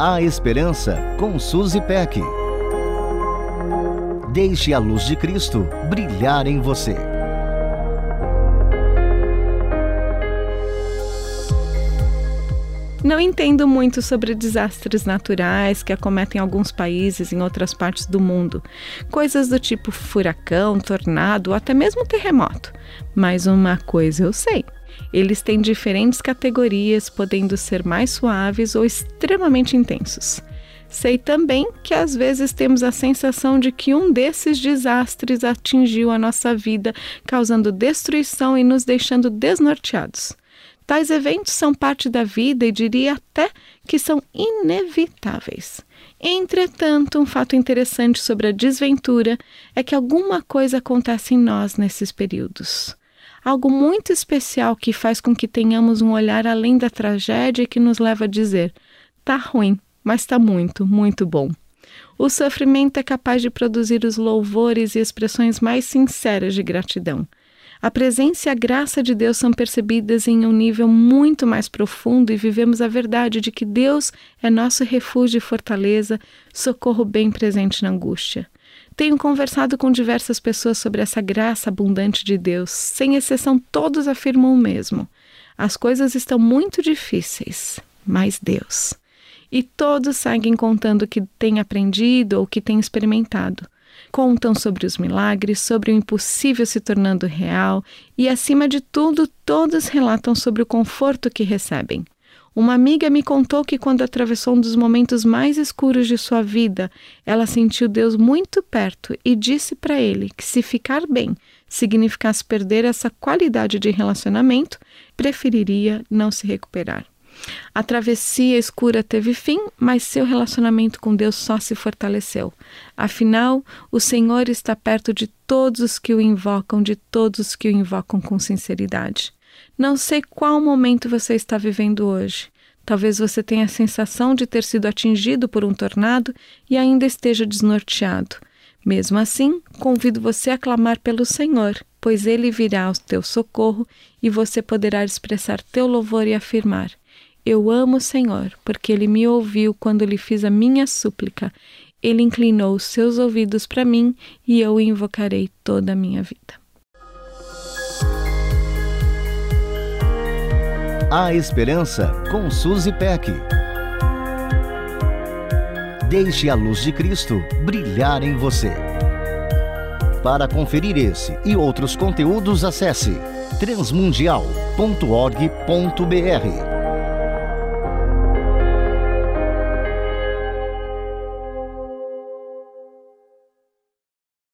A Esperança com Suzy Peck. Deixe a luz de Cristo brilhar em você. Não entendo muito sobre desastres naturais que acometem alguns países em outras partes do mundo. Coisas do tipo furacão, tornado ou até mesmo terremoto. Mas uma coisa eu sei. Eles têm diferentes categorias, podendo ser mais suaves ou extremamente intensos. Sei também que às vezes temos a sensação de que um desses desastres atingiu a nossa vida, causando destruição e nos deixando desnorteados. Tais eventos são parte da vida e diria até que são inevitáveis. Entretanto, um fato interessante sobre a desventura é que alguma coisa acontece em nós nesses períodos. Algo muito especial que faz com que tenhamos um olhar além da tragédia que nos leva a dizer: tá ruim, mas está muito, muito bom. O sofrimento é capaz de produzir os louvores e expressões mais sinceras de gratidão. A presença e a graça de Deus são percebidas em um nível muito mais profundo e vivemos a verdade de que Deus é nosso refúgio e fortaleza, socorro bem presente na angústia. Tenho conversado com diversas pessoas sobre essa graça abundante de Deus, sem exceção, todos afirmam o mesmo. As coisas estão muito difíceis, mas Deus. E todos seguem contando o que têm aprendido ou que têm experimentado. Contam sobre os milagres, sobre o impossível se tornando real e, acima de tudo, todos relatam sobre o conforto que recebem. Uma amiga me contou que quando atravessou um dos momentos mais escuros de sua vida, ela sentiu Deus muito perto e disse para ele que se ficar bem significasse perder essa qualidade de relacionamento, preferiria não se recuperar. A travessia escura teve fim, mas seu relacionamento com Deus só se fortaleceu. Afinal, o Senhor está perto de todos os que o invocam, de todos os que o invocam com sinceridade. Não sei qual momento você está vivendo hoje. Talvez você tenha a sensação de ter sido atingido por um tornado e ainda esteja desnorteado. Mesmo assim, convido você a clamar pelo Senhor, pois ele virá ao teu socorro e você poderá expressar teu louvor e afirmar: eu amo o Senhor, porque ele me ouviu quando lhe fiz a minha súplica. Ele inclinou os seus ouvidos para mim e eu o invocarei toda a minha vida. A Esperança com Suzy Peck. Deixe a luz de Cristo brilhar em você. Para conferir esse e outros conteúdos, acesse transmundial.org.br.